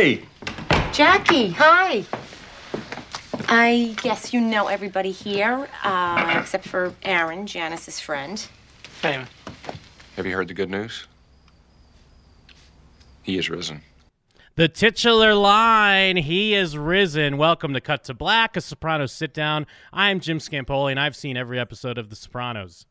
Hey, Jackie, hi. I guess you know everybody here, uh, except for Aaron, Janice's friend. Hey. Have you heard the good news? He is risen. The titular line, he is risen. Welcome to Cut to Black, a Sopranos sit down. I'm Jim Scampoli, and I've seen every episode of The Sopranos.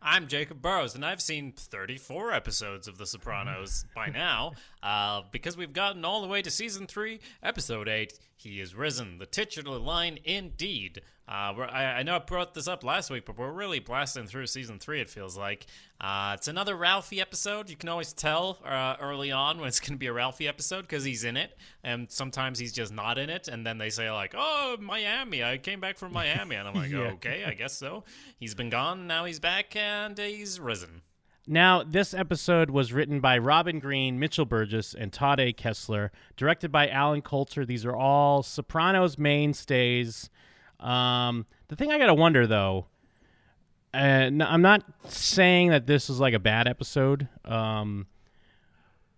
I'm Jacob Burrows, and I've seen 34 episodes of The Sopranos by now. Uh, because we've gotten all the way to season 3, episode 8, He is Risen, the titular line indeed. Uh, I, I, know I brought this up last week, but we're really blasting through season 3, it feels like. Uh, it's another Ralphie episode. You can always tell uh, early on when it's going to be a Ralphie episode because he's in it, and sometimes he's just not in it. And then they say, like, oh, Miami, I came back from Miami. And I'm like, yeah. okay, I guess so. He's been gone, now he's back, and he's risen. Now, this episode was written by Robin Green, Mitchell Burgess, and Todd A. Kessler, directed by Allen Coulter. These are all Sopranos mainstays. Um, the thing I got to wonder, though, and I'm not saying that this is like a bad episode, um,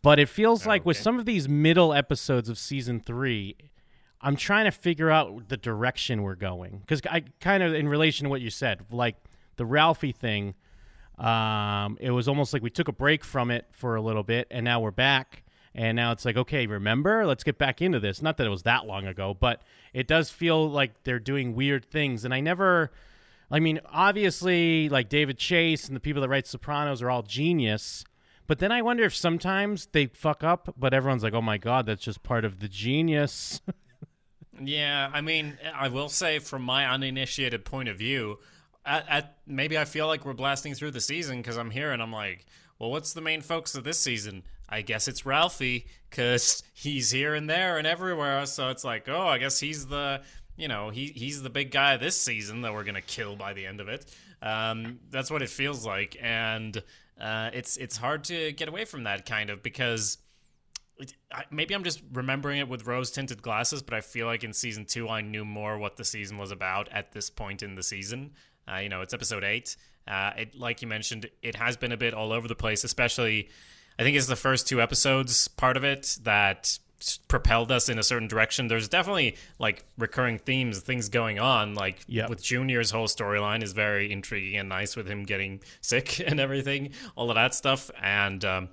but it feels like with some of these middle episodes of season three, I'm trying to figure out the direction we're going. Because I kind of, in relation to what you said, like the Ralphie thing – um, it was almost like we took a break from it for a little bit, and now we're back. And now it's like, okay, remember, let's get back into this. Not that it was that long ago, but it does feel like they're doing weird things. And I never, I mean, obviously, like David Chase and the people that write Sopranos are all genius. But then I wonder if sometimes they fuck up, but everyone's like, oh my God, that's just part of the genius. yeah, I mean, I will say from my uninitiated point of view, at, at maybe I feel like we're blasting through the season because I'm here and I'm like, well, what's the main focus of this season? I guess it's Ralphie because he's here and there and everywhere. So it's like, oh, I guess he's the, you know, he he's the big guy this season that we're gonna kill by the end of it. Um, that's what it feels like, and uh, it's it's hard to get away from that kind of because. maybe I'm just remembering it with rose tinted glasses, but I feel like in season two I knew more what the season was about at this point in the season. Uh, you know, it's episode eight. Uh, it, like you mentioned, it has been a bit all over the place, especially. I think it's the first two episodes part of it that propelled us in a certain direction. There's definitely like recurring themes, things going on. Like yep. with Junior's whole storyline is very intriguing and nice with him getting sick and everything, all of that stuff. And um,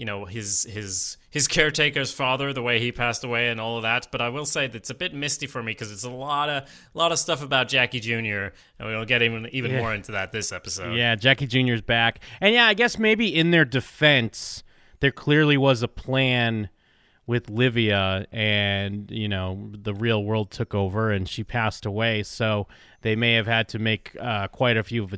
you know his his his caretaker's father, the way he passed away, and all of that. But I will say that it's a bit misty for me because it's a lot of a lot of stuff about Jackie Jr. and we'll get even even yeah. more into that this episode. Yeah, Jackie Jr.'s back, and yeah, I guess maybe in their defense, there clearly was a plan with Livia, and you know the real world took over, and she passed away. So they may have had to make uh, quite a few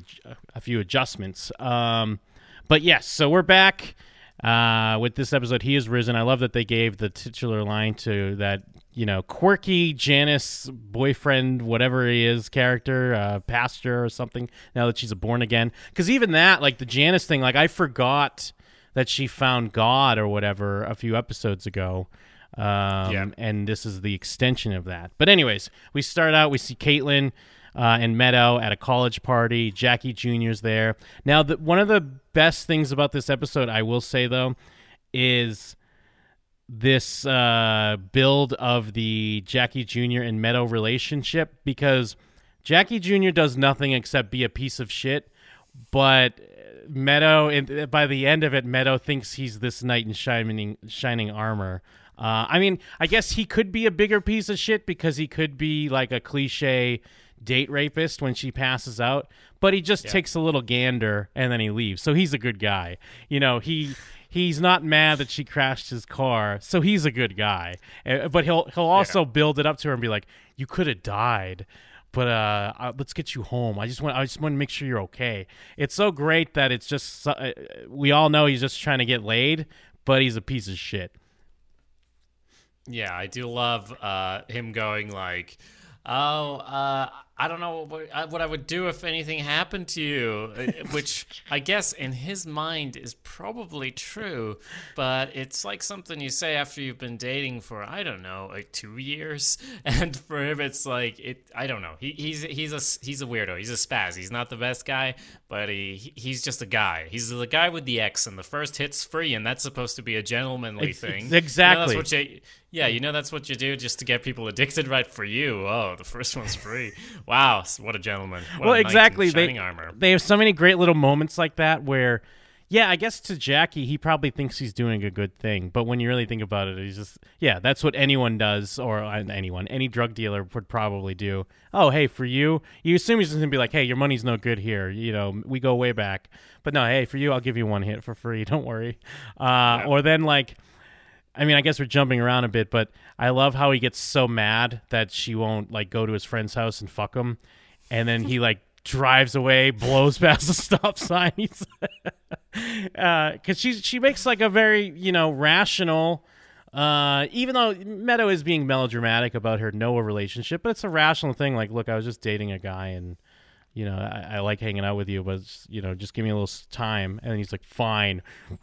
a few adjustments. Um, but yes, so we're back uh, with this episode, he is risen. I love that they gave the titular line to that you know quirky Janice boyfriend, whatever he is, character, uh, pastor or something. Now that she's a born again, because even that, like the Janice thing, like I forgot that she found God or whatever a few episodes ago. Um, yeah. And this is the extension of that. But anyways, we start out. We see Caitlin uh, and Meadow at a college party. Jackie Jr.'s there. Now, the, one of the best things about this episode, I will say, though, is this uh, build of the Jackie Jr. and Meadow relationship because Jackie Jr. does nothing except be a piece of shit, but Meadow, and by the end of it, Meadow thinks he's this knight in shining shining armor. Uh, I mean, I guess he could be a bigger piece of shit because he could be like a cliche date rapist when she passes out, but he just yeah. takes a little gander and then he leaves. So he's a good guy. You know, he he's not mad that she crashed his car, so he's a good guy. Uh, but he'll he'll also yeah. build it up to her and be like, "You could have died." But uh, uh, let's get you home. I just want I just want to make sure you're okay. It's so great that it's just uh, we all know he's just trying to get laid, but he's a piece of shit. Yeah, I do love uh, him going like, "Oh, uh, I don't know what, what I would do if anything happened to you, uh, which I guess in his mind is probably true, but it's like something you say after you've been dating for I don't know, like two years, and for him it's like it. I don't know. He, he's he's a he's a weirdo. He's a spaz. He's not the best guy, but he he's just a guy. He's the guy with the X, and the first hit's free, and that's supposed to be a gentlemanly thing. Exactly. You know, that's what Yeah, you know that's what you do just to get people addicted, right? For you, oh, the first one's free. wow, what a gentleman! What well, a exactly. They armor. they have so many great little moments like that where, yeah, I guess to Jackie, he probably thinks he's doing a good thing, but when you really think about it, he's just yeah, that's what anyone does, or uh, anyone, any drug dealer would probably do. Oh, hey, for you, you assume he's just gonna be like, hey, your money's no good here. You know, we go way back, but no, hey, for you, I'll give you one hit for free. Don't worry. Uh, Or then like. I mean, I guess we're jumping around a bit, but I love how he gets so mad that she won't like go to his friend's house and fuck him, and then he like drives away, blows past the stop sign. He's because she she makes like a very you know rational. Uh, even though Meadow is being melodramatic about her Noah relationship, but it's a rational thing. Like, look, I was just dating a guy, and you know, I, I like hanging out with you, but you know, just give me a little time. And he's like, fine.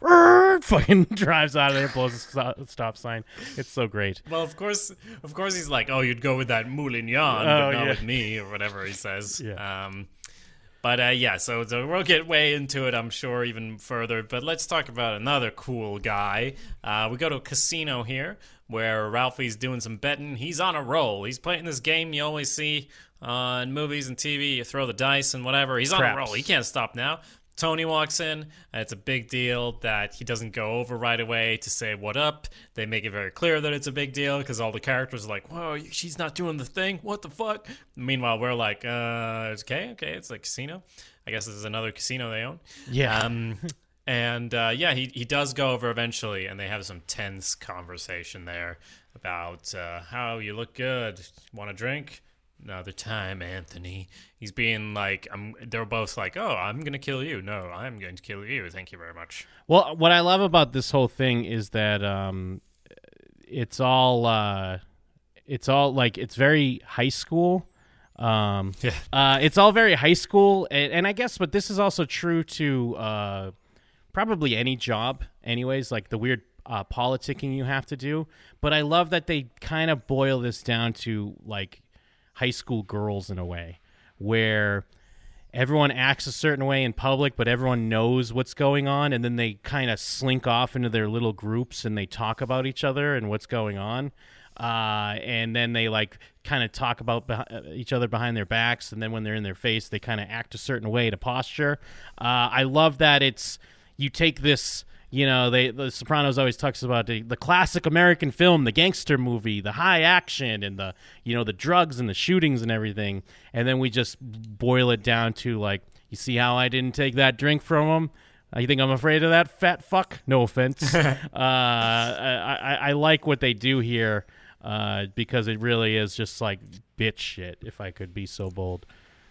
Fucking drives out of there, blows a stop, stop sign. It's so great. Well, of course, of course, he's like, "Oh, you'd go with that Moulignon, Oh, but not yeah. with me," or whatever he says. Yeah. Um, but uh, yeah, so, so we'll get way into it, I'm sure, even further. But let's talk about another cool guy. Uh, we go to a casino here where Ralphie's doing some betting. He's on a roll. He's playing this game you always see in movies and TV. You throw the dice and whatever. He's on a roll. He can't stop now. Tony walks in. and It's a big deal that he doesn't go over right away to say what up. They make it very clear that it's a big deal because all the characters are like, "Whoa, she's not doing the thing. What the fuck?" Meanwhile, we're like, "Uh, it's okay, okay, it's a casino. I guess this is another casino they own." Yeah. Um, and uh, yeah, he he does go over eventually, and they have some tense conversation there about uh, how you look good. Want a drink? Another time, Anthony. He's being like, I'm. They're both like, "Oh, I'm gonna kill you." No, I'm going to kill you. Thank you very much. Well, what I love about this whole thing is that um, it's all uh, it's all like it's very high school. Um, Yeah. uh, it's all very high school, and, and I guess, but this is also true to uh, probably any job, anyways. Like the weird uh, politicking you have to do. But I love that they kind of boil this down to like high school girls in a way, where everyone acts a certain way in public, but everyone knows what's going on, and then they kind of slink off into their little groups and they talk about each other and what's going on. Uh, and then they like kind of talk about beh- each other behind their backs, and then when they're in their face, they kind of act a certain way to posture. Uh, I love that it's you take this you know they the sopranos always talks about the, the classic american film the gangster movie the high action and the you know the drugs and the shootings and everything. And then we just boil it down to like you see how i didn't take that drink from him? You think i'm afraid of that fat fuck? No offense. Uh, I, I, I like what they do here uh, because it really is just like bitch shit if i could be so bold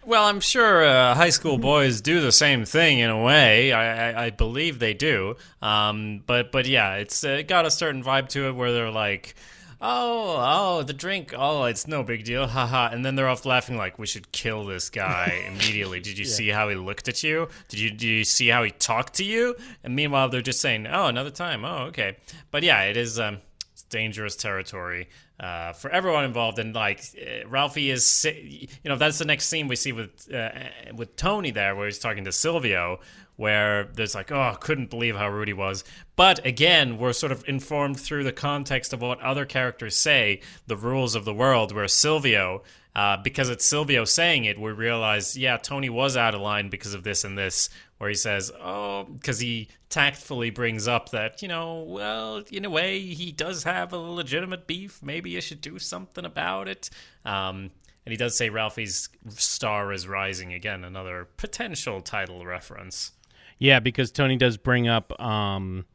Well, I'm sure uh, high school boys do the same thing in a way. I, I, I believe they do. Um, but but yeah, it's uh, got a certain vibe to it where they're like, oh oh the drink, oh it's no big deal, haha. And then they're off laughing like we should kill this guy immediately. Did you see how he looked at you? Did you did you see how he talked to you? And meanwhile they're just saying, oh another time, oh okay. But yeah, it is. Um, it's dangerous territory uh, for everyone involved. And like uh, Ralphie is, you know, that's the next scene we see with uh, with Tony there, where he's talking to Silvio, where there's like, oh, couldn't believe how rude he was. But again, we're sort of informed through the context of what other characters say, the rules of the world, where Silvio. Uh, because it's Silvio saying it, we realize, yeah, Tony was out of line because of this and this, where he says, oh, because he tactfully brings up that, you know, well, in a way, he does have a legitimate beef. Maybe you should do something about it. Um, and he does say Ralphie's star is rising again, another potential title reference. Yeah, because Tony does bring up um,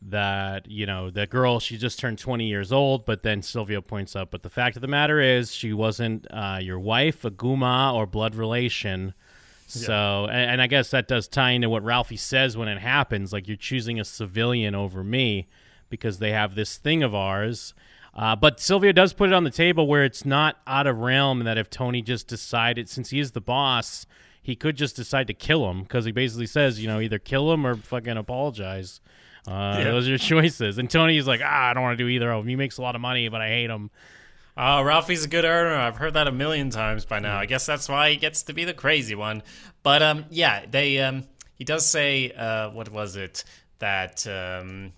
that you know the girl she just turned 20 years old, but then Silvio points out, but the fact of the matter is she wasn't uh, your wife, a guma, or blood relation. So, and, and I guess that does tie into what Ralphie says when it happens, like you're choosing a civilian over me because they have this thing of ours. Uh, but Silvio does put it on the table where it's not out of realm that if Tony just decided, since he is the boss, he could just decide to kill him because he basically says, you know, either kill him or fucking apologize. Uh, Those are your choices. And Tony's like, ah, I don't want to do either of them. He makes a lot of money, but I hate him. Oh, Ralphie's a good earner. I've heard that a million times by now. I guess that's why he gets to be the crazy one. But um, yeah, they um, he does say uh, what was it that um,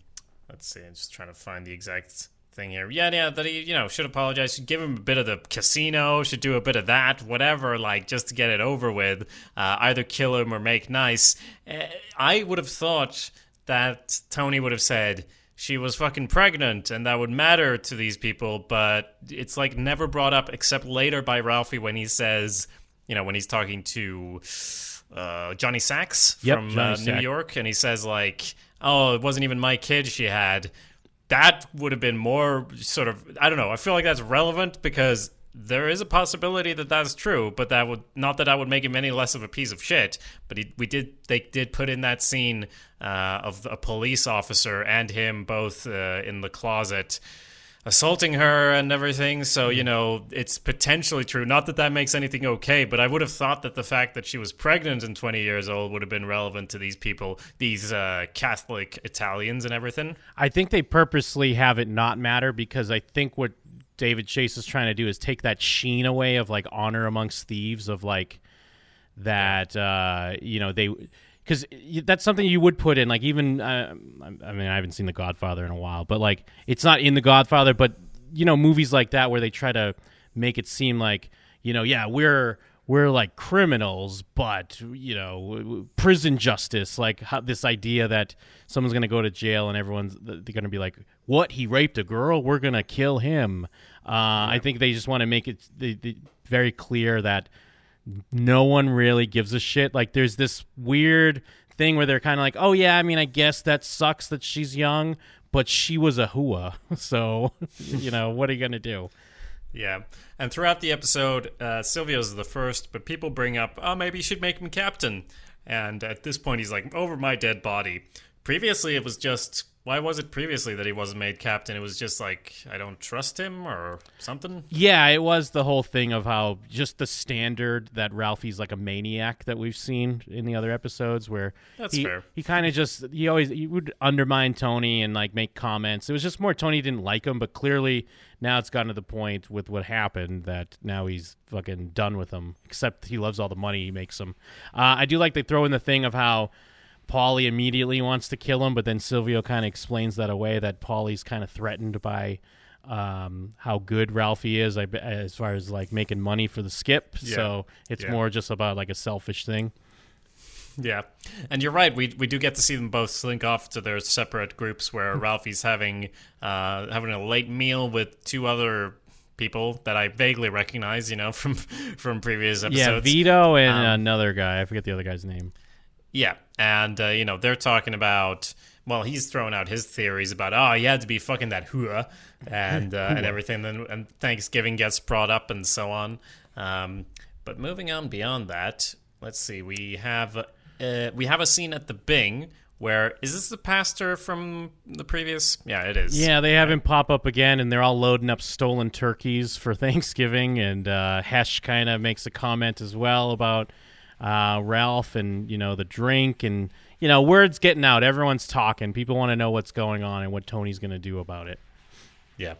let's see. I'm just trying to find the exact thing here. Yeah, yeah, that he, you know, should apologize. Should give him a bit of the casino. Should do a bit of that, whatever, like just to get it over with. Uh, either kill him or make nice. Uh, I would have thought that Tony would have said she was fucking pregnant and that would matter to these people, but it's like never brought up except later by Ralphie when he says, you know, when he's talking to uh, Johnny Sachs Yep, from Johnny uh, New Sack. York, and he says like, "Oh, it wasn't even my kid she had." That would have been more sort of I don't know. I feel like that's relevant because there is a possibility that that's true, but that would not that I would make him any less of a piece of shit. But he, we did they did put in that scene uh, of a police officer and him both uh, in the closet assaulting her and everything. So, you know, it's potentially true. Not that that makes anything okay, but I would have thought that the fact that she was pregnant and 20 years old would have been relevant to these people, these uh, Catholic Italians and everything. I think they purposely have it not matter because I think what David Chase is trying to do is take that sheen away of like honor amongst thieves of like that uh you know they because that's something you would put in like even uh, I mean I haven't seen The Godfather in a while but like it's not in The Godfather but you know movies like that where they try to make it seem like you know yeah we're we're like criminals but you know prison justice like how, this idea that someone's going to go to jail and everyone's they're going to be like what he raped a girl we're going to kill him uh, I think they just want to make it the, the, very clear that no one really gives a shit. Like there's this weird thing where they're kind of like, "Oh yeah, I mean, I guess that sucks that she's young, but she was a hua." So, you know, what are you going to do? Yeah. And throughout the episode, uh, Silvio's the first, but people bring up, oh, maybe you should make him captain. And at this point, he's like, over my dead body. Previously, it was just, why was it previously that he wasn't made captain? It was just like, I don't trust him or something. Yeah, it was the whole thing of how just the standard that Ralphie's like a maniac that we've seen in the other episodes where That's he, fair. He kind of just he always he would undermine Tony and like make comments. It was just more Tony didn't like him, but clearly now it's gotten to the point with what happened that now he's fucking done with him. Except he loves all the money he makes him. Uh, I do like they throw in the thing of how. Paulie immediately wants to kill him, but then Silvio kind of explains that away that Paulie's kind of threatened by um, how good Ralphie is I, as far as like making money for the skip. Yeah. So it's Yeah. more just about like a selfish thing. Yeah, and you're right. We we do get to see them both slink off to their separate groups, where Ralphie's having uh, having a late meal with two other people that I vaguely recognize, you know, from from previous episodes. Yeah, Vito and Um, another guy. I forget the other guy's name. Yeah, and uh, you know they're talking about. Well, he's throwing out his theories about oh he had to be fucking that hua and uh, and everything. Then and Thanksgiving gets brought up and so on. Um, but moving on beyond that, let's see. We have uh, we have a scene at the Bing where is this the pastor from the previous? Yeah, it is. Yeah, they have him pop up again, and they're all loading up stolen turkeys for Thanksgiving. And uh, Hesh kind of makes a comment as well about uh, Ralph and you know the drink, and you know words getting out. Everyone's talking. People want to know what's going on and what Tony's going to do about it. Yeah,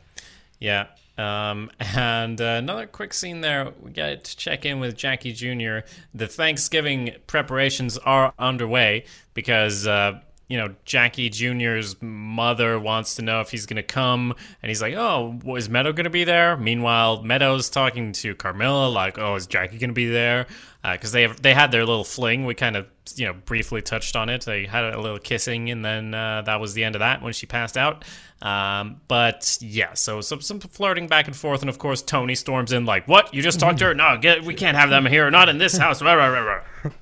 yeah. Um, and uh, another quick scene there. We got to check in with Jackie Jr. The Thanksgiving preparations are underway because uh, you know Jackie Jr.'s mother wants to know if he's going to come, and he's like, "Oh, is Meadow going to be there?" Meanwhile, Meadow's talking to Carmela, like, "Oh, is Jackie going to be there?" Because they have they had their little fling. We kind of you know briefly touched on it. They had a little kissing, and then uh, that was the end of that when she passed out. Um, but yeah, so some some flirting back and forth, and of course Tony storms in like, "What? You just talked to her? No, get, we can't have them here. Not in this house."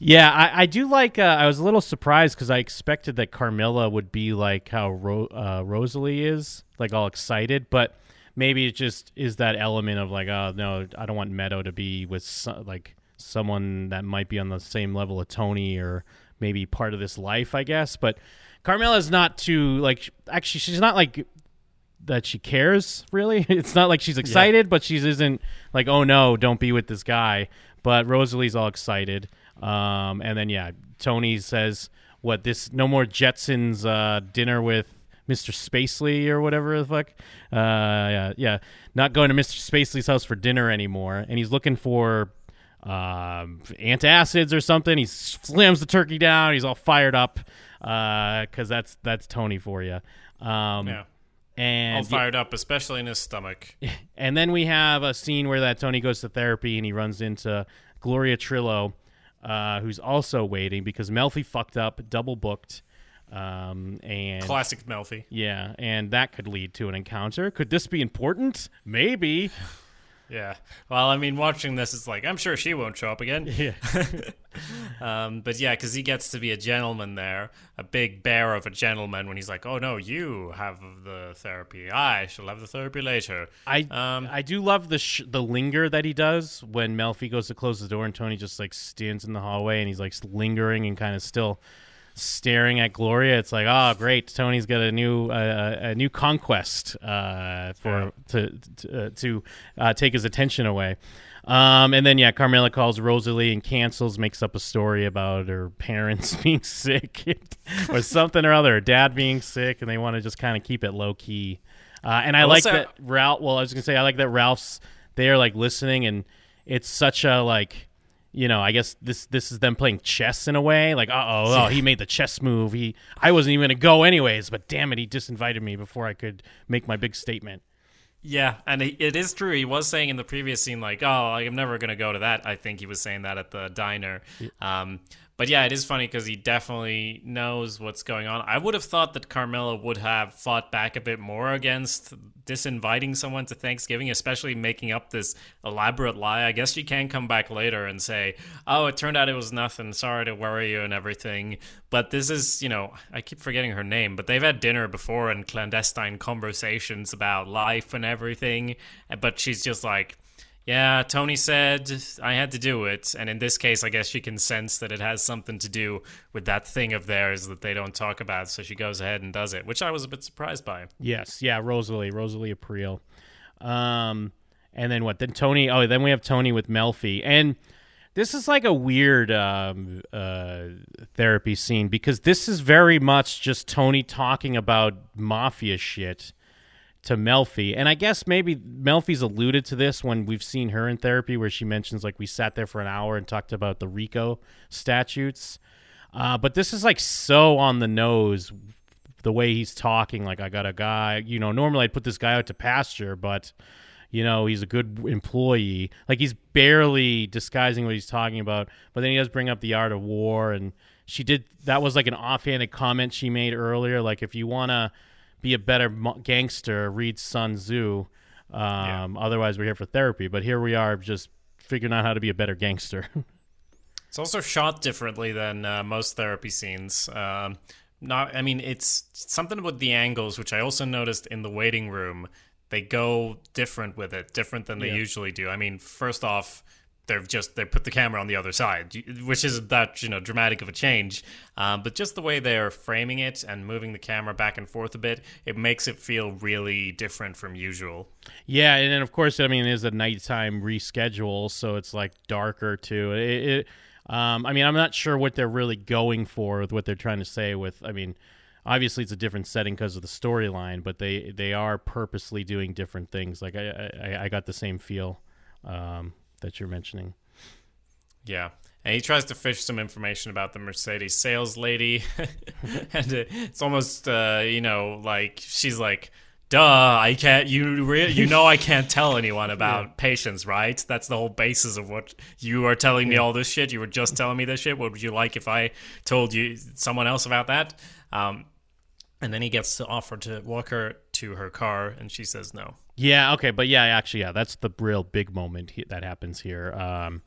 Yeah, I, I do like. Uh, I was a little surprised because I expected that Carmela would be like how Ro- uh, Rosalie is, like all excited. But maybe it just is that element of like, oh no, I don't want Meadow to be with so- like someone that might be on the same level of Tony or maybe part of this life, I guess. But Carmela's not too like. Actually, she's not like that she cares really. It's not like she's excited, but she isn't like, oh no, don't be with this guy. But Rosalie's all excited. Um, and then yeah, Tony says, "What this? No more Jetsons uh, dinner with Mr. Spacely or whatever the fuck." Uh, yeah, yeah, not going to Mr. Spacely's house for dinner anymore. And he's looking for um, antacids or something. He slams the turkey down. He's all fired up because that's that's Tony for you. Um, Yeah. All fired up, especially in his stomach. and then we have a scene where that Tony goes to therapy and he runs into Gloria Trillo, uh, who's also waiting because Melfi fucked up, double booked, um, and Classic Melfi. yeah, and that could lead to an encounter. Could this be important? Maybe. Yeah. Well, I mean, watching this, it's like I'm sure she won't show up again. Yeah. Um, but yeah, because he gets to be a gentleman there, a big bear of a gentleman. When he's like, "Oh no, you have the therapy. I shall have the therapy later." I Um, I do love the sh- the linger that he does when Melfi goes to close the door and Tony just like stands in the hallway and he's like lingering and kind of still staring at Gloria. It's like, oh, great, Tony's got a new uh, a new conquest uh, for to to, uh, to uh, take his attention away. Um, and then yeah, Carmela calls Rosalie and cancels, makes up a story about her parents being sick or something or other, her dad being sick, and they want to just kind of keep it low key. Uh, and I like that Ralph. Well, I was gonna say I like that Ralph's there, like listening, and it's such a like, you know, I guess this this is them playing chess in a way. Like, uh oh, oh, he made the chess move. He, I wasn't even gonna go anyways, but damn it, he disinvited me before I could make my big statement. Yeah, and he, it is true. He was saying in the previous scene, like, "Oh, I'm never gonna go to that." I think he was saying that at the diner. Um, but yeah, it is funny because he definitely knows what's going on. I would have thought that Carmela would have fought back a bit more against disinviting someone to Thanksgiving, especially making up this elaborate lie. I guess she can come back later and say, "Oh, it turned out it was nothing. Sorry to worry you and everything." But this is, you know, I keep forgetting her name, but they've had dinner before and clandestine conversations about life and everything. But she's just like, yeah, Tony said I had to do it. And in this case, I guess she can sense that it has something to do with that thing of theirs that they don't talk about. So she goes ahead and does it, which I was a bit surprised by. Yes, yeah, Rosalie, Rosalie April. Um, and then what? Then Tony. Oh, then we have Tony with Melfi, and this is like a weird um, uh, therapy scene because this is very much just Tony talking about mafia shit to Melfi, and I guess maybe Melfi's alluded to this when we've seen her in therapy, where she mentions like we sat there for an hour and talked about the RICO statutes. Uh, but this is like so on the nose the way he's talking like i got a guy you know normally i'd put this guy out to pasture but you know he's a good employee like he's barely disguising what he's talking about but then he does bring up the art of war and she did that was like an offhanded comment she made earlier like if you want to be a better mo- gangster read sun tzu um, otherwise we're here for therapy but here we are just figuring out how to be a better gangster It's also shot differently than uh, most therapy scenes. Um, not, I mean, it's something with the angles, which I also noticed in the waiting room. They go different with it, different than they Yeah. usually do. I mean, first off, they've just they put the camera on the other side, which isn't that you know dramatic of a change. Um, but just the way they're framing it and moving the camera back and forth a bit, it makes it feel really different from usual. Yeah, and then of course, I mean, it is a nighttime reschedule, so it's like darker too. It, it um, I mean, I'm not sure what they're really going for with what they're trying to say. With, I mean, obviously it's a different setting because of the storyline, but they they are purposely doing different things. Like I I, I got the same feel um, that you're mentioning. Yeah. And he tries to fish some information about the Mercedes sales lady. and it's almost, uh, you know, like she's like, duh, I can't, you, re- you know, I can't tell anyone about patience, right? That's the whole basis of what you are telling me all this shit. You were just telling me this shit. What would you like if I told you someone else about that? Um, and then he gets to offer to walk her to her car, and she says no. Yeah, okay, but yeah, actually, yeah, that's the real big moment he, that happens here. Um,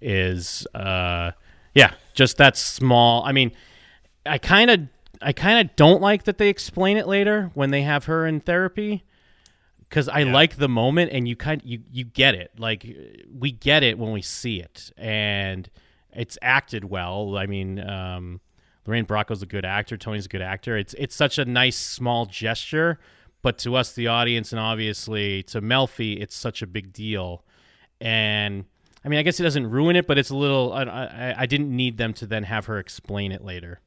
is uh, yeah, just that small. I mean, I kind of, I kind of don't like that they explain it later when they have her in therapy, because I Yeah. like the moment and you kind, you you get it. Like we get it when we see it, and it's acted well. I mean. Um, Lorraine Bracco's a good actor. Tony's a good actor. It's it's such a nice small gesture, but to us, the audience, and obviously to Melfi, it's such a big deal. And I mean, I guess it doesn't ruin it, but it's a little. I, I, I didn't need them to then have her explain it later.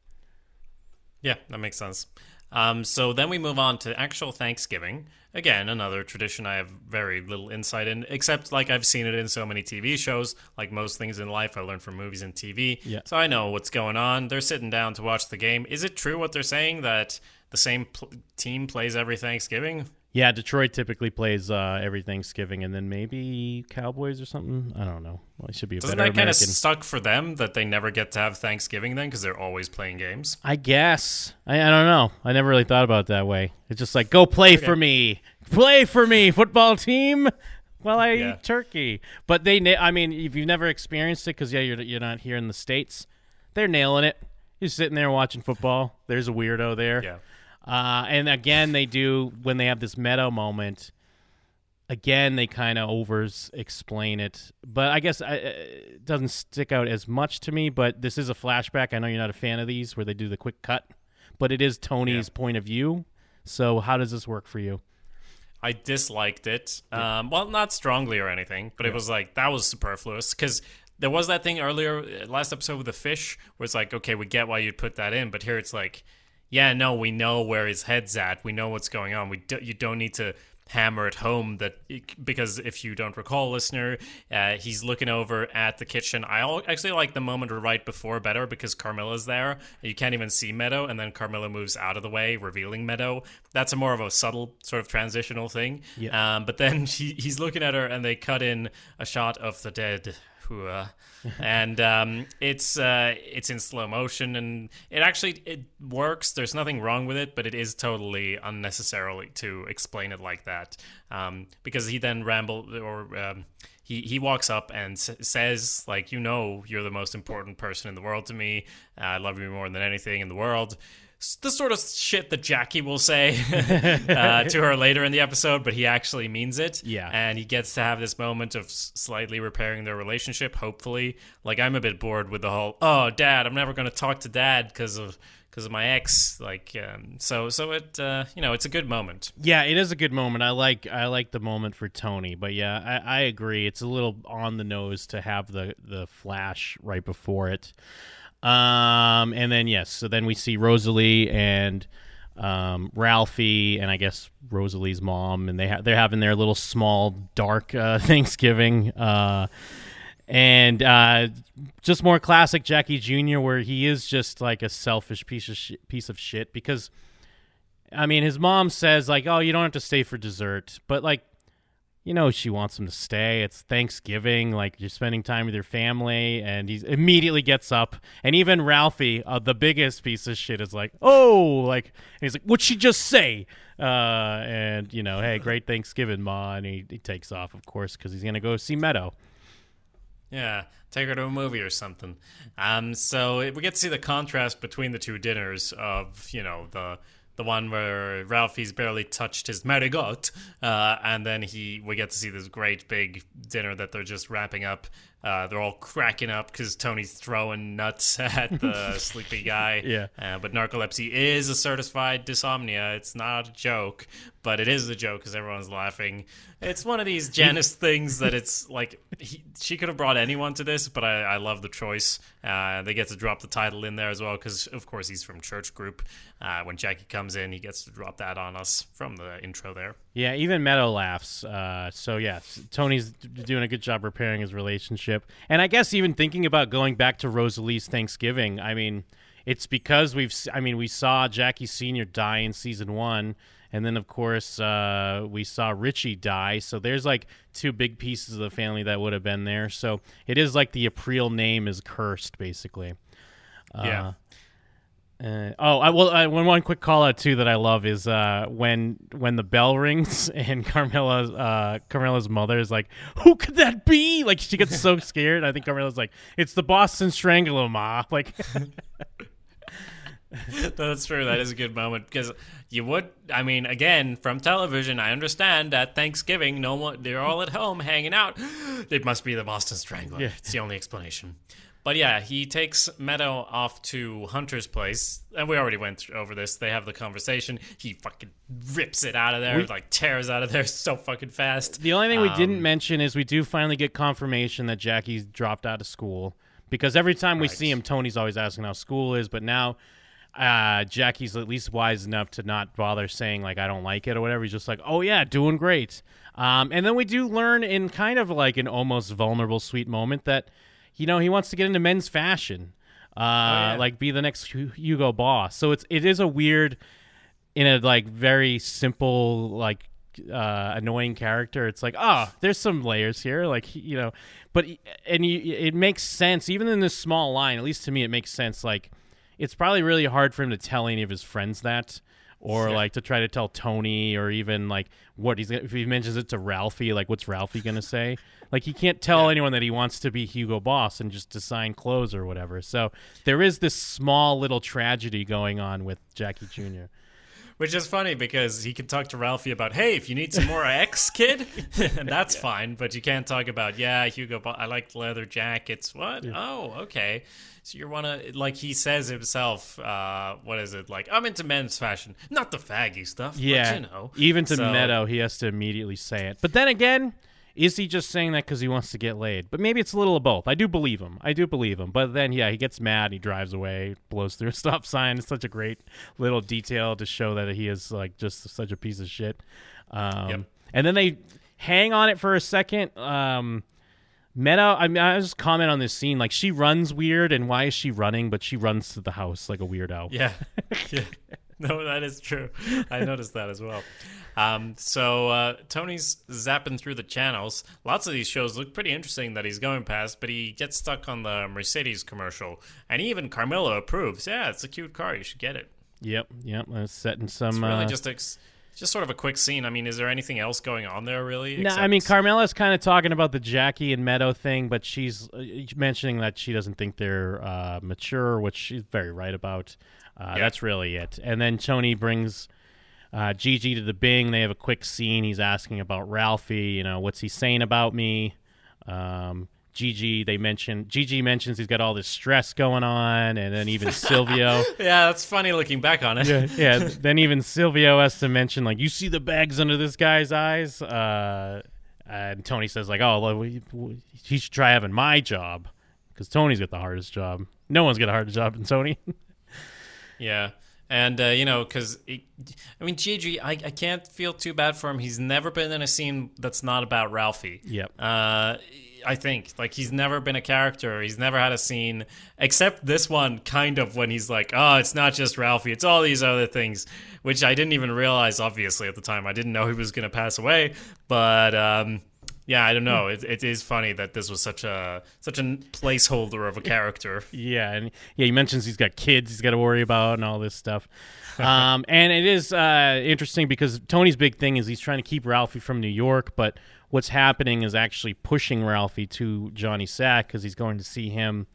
Yeah, that makes sense. Um, so then we move on to actual Thanksgiving. Again, another tradition I have very little insight in, except like I've seen it in so many TV shows. Like most things in life, I learn from movies and TV. Yeah. So I know what's going on. They're sitting down to watch the game. Is it true what they're saying that the same pl- team plays every Thanksgiving? Yeah, Detroit typically plays uh, every Thanksgiving, and then maybe Cowboys or something. I don't know. Well, it should be a Doesn't better that kind of American. suck for them that they never get to have Thanksgiving then because they're always playing games? I guess. I, I don't know. I never really thought about it that way. It's just like, go play for me, play for me, football team. While I Yeah. eat turkey, but they, na- I mean, if you've never experienced it, because yeah, you're you're not here in the states, they're nailing it. You're sitting there watching football. There's a weirdo there. Yeah. Uh, and again, they do when they have this meta moment. Again, they kind of overs explain it, but I guess I, uh, it doesn't stick out as much to me. But this is a flashback. I know you're not a fan of these where they do the quick cut, but it is Tony's point of view. So how does this work for you? I disliked it. Um, well, not strongly or anything, but it was like that was superfluous because there was that thing earlier uh, last episode with the fish where it's like, okay, we get why you'd put that in, but here it's like, yeah, no, we know where his head's at. We know what's going on. We do, you don't need to hammer it home that because if you don't recall listener uh, he's looking over at the kitchen. I actually like the moment right before better because carmela's there. You can't even see meadow and then carmela moves out of the way revealing meadow. That's a more of a subtle sort of transitional thing. Um, but then he, he's looking at her and they cut in a shot of the dead And um, it's uh, it's in slow motion and it actually it works. There's nothing wrong with it but it is totally unnecessarily to explain it like that. Um, because he then ramble or um, he, he walks up and s- says like you know you're the most important person in the world to me. Uh, i love you more than anything in the world the sort of shit that Jackie will say uh, to her later in the episode, but he actually means it. Yeah. And he gets to have this moment of slightly repairing their relationship, hopefully. Like, I'm a bit bored with the whole, oh, dad, I'm never going to talk to dad because of. Because of my ex, like, um, so, so it, uh, you know, it's a good moment. Yeah, it is a good moment. I like I like the moment for Tony, but yeah, I, I agree. It's a little on the nose to have the the flash right before it. Um, and then yes, so then we see Rosalie and um, Ralphie, and I guess Rosalie's mom, and they ha- they're having their little small dark uh, Thanksgiving. Uh, and uh, just more classic Jackie Jr., where he is just like a selfish piece of sh- piece of shit because. I mean, his mom says like, "Oh, you don't have to stay for dessert," but like, you know, she wants him to stay. It's Thanksgiving, like you're spending time with your family, and he immediately gets up. And even Ralphie, uh, the biggest piece of shit, is like, "Oh, like," and he's like, "What'd she just say?" Uh, and you know, hey, great Thanksgiving, ma. And he, he takes off, of course, because he's gonna go see Meadow. Yeah, take her to a movie or something. Um, so we get to see the contrast between the two dinners of you know the the one where Ralphie's barely touched his marigot, uh, and then he we get to see this great big dinner that they're just wrapping up. Uh, they're all cracking up because Tony's throwing nuts at the sleepy guy. Yeah. Uh, but narcolepsy is a certified dysomnia. It's not a joke, but it is a joke because everyone's laughing. It's one of these Janice things that it's like he, she could have brought anyone to this, but I, I love the choice. Uh, they get to drop the title in there as well because, of course, he's from Church Group. Uh, when Jackie comes in, he gets to drop that on us from the intro there. Yeah, even Meadow laughs. Uh, so yes, Tony's doing a good job repairing his relationship, and I guess even thinking about going back to Rosalie's Thanksgiving. I mean, it's because we've. I mean, we saw Jackie Senior die in season one, and then of course uh, we saw Richie die. So there's like two big pieces of the family that would have been there. So it is like the April name is cursed, basically. yeah. Uh, oh, I well, I, one one quick call out too that I love is uh, when when the bell rings and Carmela's uh, Carmela's mother is like, "Who could that be?" Like she gets so scared. I think Carmela's like, "It's the Boston Strangler, ma." Like, That's true. That is a good moment because you would. I mean, again, from television, I understand that Thanksgiving, no one, they're all at home hanging out. It must be the Boston Strangler. Yeah. It's the only explanation. But yeah, he takes Meadow off to Hunter's place, and we already went over this. They have the conversation. He fucking rips it out of there, We- like tears out of there so fucking fast. the only thing we Um, didn't mention is we do finally get confirmation that Jackie's dropped out of school because every time we Right. see him, Tony's always asking how school is, but now. Uh, Jackie's at least wise enough to not bother saying like I don't like it or whatever. He's just like, oh yeah, doing great. Um, and then we do learn in kind of like an almost vulnerable, sweet moment that you know he wants to get into men's fashion, uh, yeah. like be the next Hugo Boss. So it's it is a weird, in a like very simple like uh, annoying character, it's like, oh, there's some layers here, like you know, but and you, it makes sense even in this small line. At least to me, it makes sense. Like it's probably really hard for him to tell any of his friends that. Or Yeah. like to try to tell Tony, or even like what he's if he mentions it to Ralphie, like what's Ralphie gonna say? Like he can't tell anyone that he wants to be Hugo Boss and just design clothes or whatever. So there is this small little tragedy going on with Jackie Jr. Which is funny because he can talk to Ralphie about, hey, if you need some more X, kid, and that's fine. But you can't talk about, yeah, Hugo, Bo- I like leather jackets. What? Oh, okay. So you want to, like he says himself, uh, what is it? Like, I'm into men's fashion, not the faggy stuff. Yeah, But, you know. even to So- Meadow, he has to immediately say it. But then again, is he just saying that because he wants to get laid? But maybe it's a little of both. I do believe him. I do believe him. But then, yeah, he gets mad. And he drives away, blows through a stop sign. It's such a great little detail to show that he is like just such a piece of shit. Um, Yep. And then they hang on it for a second. Um, Meadow, I mean, I just comment on this scene. Like, she runs weird, and why is she running? But she runs to the house like a weirdo. Yeah. yeah. No, that is true. I noticed that as well. Um, so uh, Tony's zapping through the channels. Lots of these shows look pretty interesting that he's going past, but he gets stuck on the Mercedes commercial, and even Carmela approves. Yeah, it's a cute car. You should get it. Yep, yep. Uh, setting some. It's really uh, just a, just sort of a quick scene. I mean, is there anything else going on there really? No, I mean Carmela's kind of talking about the Jackie and Meadow thing, but she's uh, mentioning that she doesn't think they're uh, mature, which she's very right about. Uh, Yeah. That's really it. And then Tony brings uh, Gigi to the Bing. They have a quick scene. He's asking about Ralphie. You know, what's he saying about me? Um, Gigi, they mention Gigi mentions he's got all this stress going on, and then even Silvio. Yeah, that's funny looking back on it. yeah, yeah. Then even Silvio has to mention like, you see the bags under this guy's eyes. Uh, and Tony says like, oh, well, we, we, he should try having my job because Tony's got the hardest job. No one's got a harder job than Tony. Yeah. And, uh, you know, because, I mean, Gigi, I, I can't feel too bad for him. He's never been in a scene that's not about Ralphie. Yep. Uh, I think. Like, he's never been a character. He's never had a scene, except this one, kind of, when he's like, oh, it's not just Ralphie, it's all these other things, which I didn't even realize, obviously, at the time. I didn't know he was going to pass away. But, um, yeah, I don't know. It, it is funny that this was such a such a placeholder of a character. yeah, and yeah, he mentions he's got kids he's got to worry about and all this stuff. um, and it is uh, interesting because Tony's big thing is he's trying to keep Ralphie from New York, but what's happening is actually pushing Ralphie to Johnny Sack because he's going to see him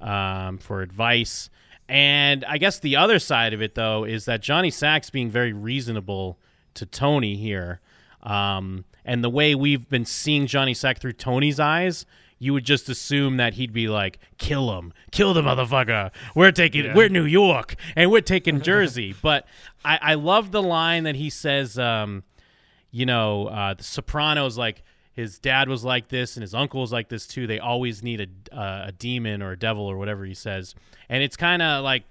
um, for advice. And I guess the other side of it, though, is that Johnny Sack's being very reasonable to Tony here. Um, and the way we've been seeing Johnny Sack through Tony's eyes, you would just assume that he'd be like, "Kill him, kill the motherfucker. We're taking, we're New York, and we're taking Jersey." but I, I love the line that he says. Um, you know, uh, the Sopranos, like his dad was like this, and his uncle was like this too. They always need a uh, a demon or a devil or whatever he says, and it's kind of like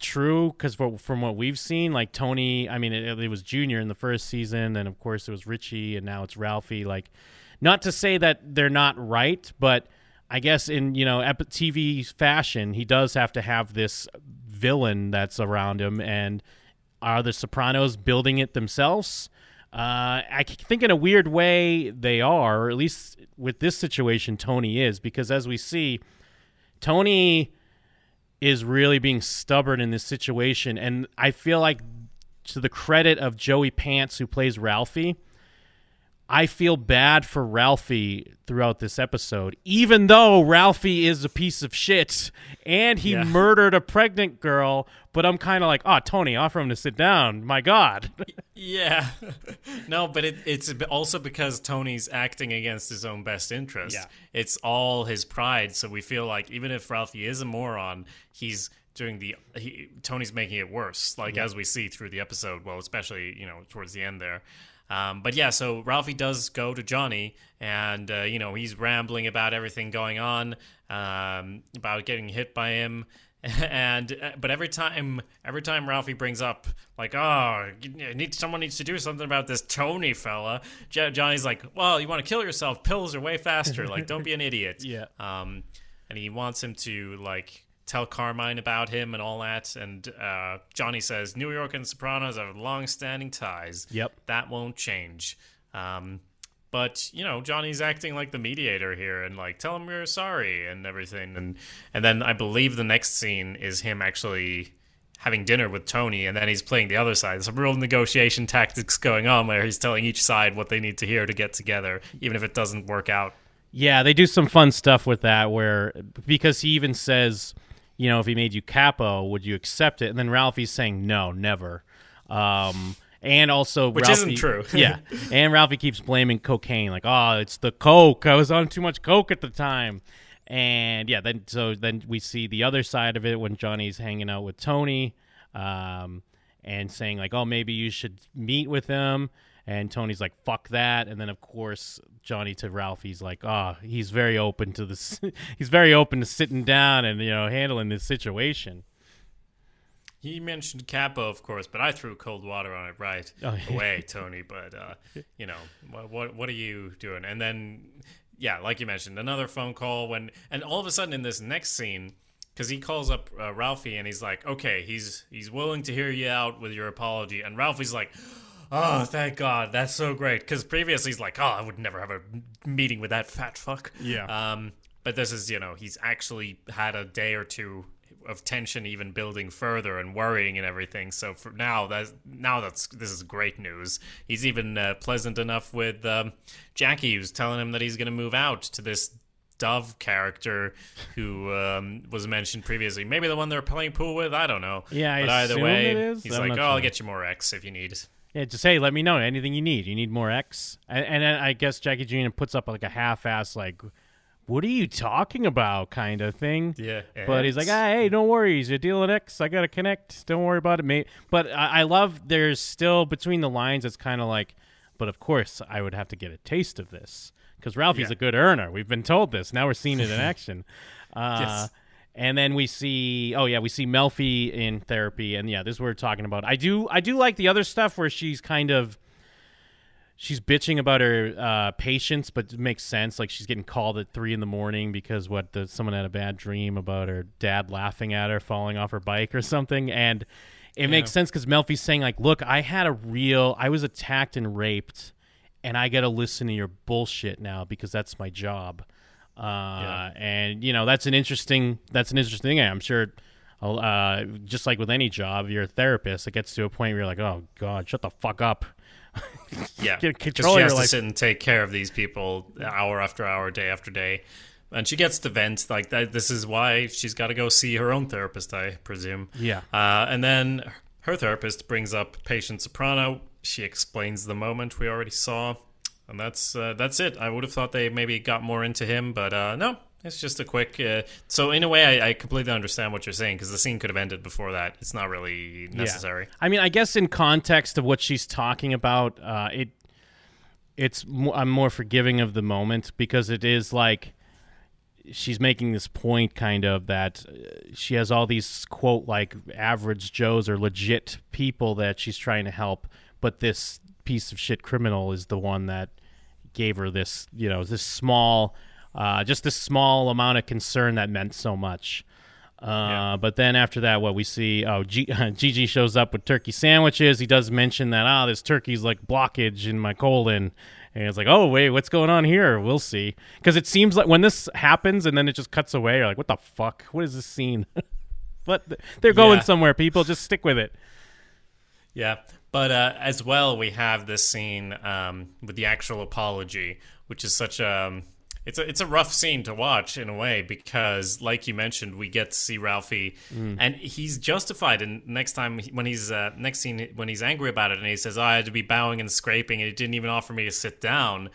true because from what we've seen, like Tony, I mean, it, it was Junior in the first season, and of course it was Richie, and now it's Ralphie. Like, not to say that they're not right, but I guess in you know TV fashion, he does have to have this villain that's around him, and are the Sopranos building it themselves? Uh, I think in a weird way they are, or at least with this situation, Tony is because as we see, Tony is really being stubborn in this situation, and I feel like to the credit of Joey Pants who plays Ralphie, I feel bad for Ralphie throughout this episode, even though Ralphie is a piece of shit and he Yeah. murdered a pregnant girl. But I'm kind of like, oh, Tony, offer him to sit down. My God. Yeah. no, but it, it's also because Tony's acting against his own best interest. Yeah. It's all his pride. So we feel like even if Ralphie is a moron, he's doing the he, Tony's making it worse. Like as we see through the episode. Well, especially you know towards the end there. Um, but yeah, so Ralphie does go to Johnny, and uh, you know he's rambling about everything going on, um, about getting hit by him, and uh, but every time, every time Ralphie brings up like, oh, need someone needs to do something about this Tony fella, Jo- Johnny's like, well, you want to kill yourself? Pills are way faster. Like, don't be an idiot. Yeah. Um, and he wants him to like tell Carmine about him and all that. And uh, Johnny says New York and Sopranos have long-standing ties. Yep. that won't change. Um, but you know, Johnny's acting like the mediator here, and like tell him you're sorry and everything. And and then I believe the next scene is him actually having dinner with Tony, and then he's playing the other side. Some real negotiation tactics going on where he's telling each side what they need to hear to get together, even if it doesn't work out. Yeah, they do some fun stuff with that where because he even says, you know, if he made you capo, would you accept it? And then Ralphie's saying no, never. Um and also Which Ralphie, isn't true. yeah. And Ralphie keeps blaming cocaine like, "Oh, it's the coke. I was on too much coke at the time." And yeah, then so then we see the other side of it when Johnny's hanging out with Tony um and saying like, "Oh, maybe you should meet with him." And Tony's like, "Fuck that!" And then, of course, Johnny to Ralphie's like, "Ah, he's very open to this. he's very open to sitting down and you know handling this situation." He mentioned Capo, of course, but I threw cold water on it right Oh, yeah. away, Tony. But uh, you know, what, what what are you doing? And then, yeah, like you mentioned, another phone call when, and all of a sudden in this next scene, because he calls up uh, Ralphie and he's like, okay, he's he's willing to hear you out with your apology, and Ralphie's like. Oh, thank God! That's so great. Because previously he's like, "Oh, I would never have a meeting with that fat fuck." Yeah. Um, but this is, you know, he's actually had a day or two of tension, even building further and worrying and everything. So for now, that's now that's this is great news. He's even uh, pleasant enough with um, Jackie, who's telling him that he's going to move out to this Dove character who um, was mentioned previously. Maybe the one they're playing pool with. I don't know. Yeah, I but either way, it is. he's I'm like, "Oh, I'll get you more X if you need." Yeah, just hey, let me know anything you need. You need more X, and, and then I guess Jackie Jr. puts up like a half-ass like, "What are you talking about?" kind of thing. Yeah, But he's like, ah, hey, no worries. You're dealing X. I got to connect. Don't worry about it, mate. But I, I love there's still between the lines, it's kind of like, but of course, I would have to get a taste of this because Ralphie's Yeah. a good earner. We've been told this. Now we're seeing it in action. Uh, Yes. And then we see, oh yeah, we see Melfi in therapy, and yeah, this is what we're talking about. I do, I do like the other stuff where she's kind of, she's bitching about her uh, patients, but it makes sense. Like she's getting called at three in the morning because what the, someone had a bad dream about her dad laughing at her falling off her bike or something, and it makes sense because Melfi's saying like, "Look, I had a real, I was attacked and raped, and I got to listen to your bullshit now because that's my job." Uh, and you know that's an interesting that's an interesting thing. I'm sure. Uh, just like with any job, you're a therapist. It gets to a point where you're like, "Oh God, shut the fuck up." Yeah, Get control she has to sit and take care of these people hour after hour, day after day, and she gets to vent. Like that, this is why she's got to go see her own therapist, I presume. Yeah. Uh, and then her therapist brings up patient soprano. She explains the moment we already saw, and that's uh, that's it. I would have thought they maybe got more into him, but uh, no. It's just a quick. Uh, so in a way, I, I completely understand what you're saying because the scene could have ended before that. It's not really necessary. I mean, I guess in context of what she's talking about, uh, it it's mo- I'm more forgiving of the moment because it is like she's making this point kind of that uh, she has all these quote like average joes or legit people that she's trying to help but this piece of shit criminal is the one that gave her this you know this small uh, just this small amount of concern that meant so much uh, But then after that, what we see, oh, G- Gigi shows up with turkey sandwiches. He does mention that, ah, this turkey's like blockage in my colon. And it's like, oh, wait, what's going on here? We'll see. Because it seems like when this happens and then it just cuts away, you're like, what the fuck? What is this scene? but they're going Yeah. somewhere, people. Just stick with it. Yeah, but uh, as well, we have this scene um, with the actual apology, which is such a um, it's a it's a rough scene to watch in a way because, like you mentioned, we get to see Ralphie, and he's justified. And next time when he's uh, next scene when he's angry about it, and he says, "I had to be bowing and scraping, and he didn't even offer me to sit down."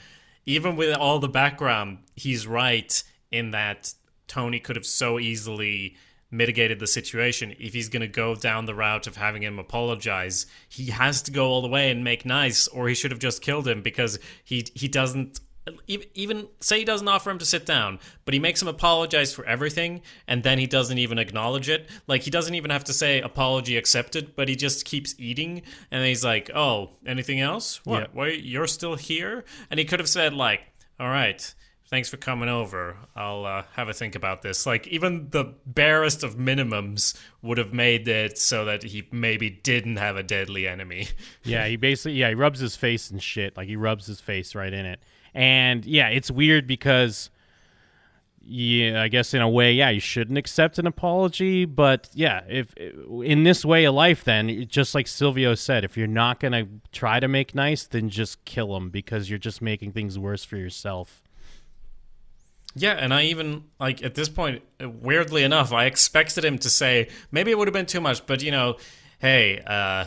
Even with all the background, he's right in that Tony could have so easily mitigated the situation. If he's going to go down the route of having him apologize, he has to go all the way and make nice, or he should have just killed him because he he doesn't. Even say he doesn't offer him to sit down, but he makes him apologize for everything, and then he doesn't even acknowledge it. Like he doesn't even have to say apology accepted, but he just keeps eating, and he's like, "Oh, anything else? What? Yeah. Why you're still here?" And he could have said like, "All right, thanks for coming over. I'll uh, have a think about this. Like, even the barest of minimums would have made it so that he maybe didn't have a deadly enemy. Yeah, he basically yeah he rubs his face and shit like he rubs his face right in it, and yeah, it's weird because yeah, I guess in a way, yeah, you shouldn't accept an apology, but yeah, if in this way of life, then just like Silvio said, if you're not gonna try to make nice, then just kill him because you're just making things worse for yourself. Yeah, and I even like at this point, weirdly enough, I expected him to say maybe it would have been too much, but you know, hey, uh,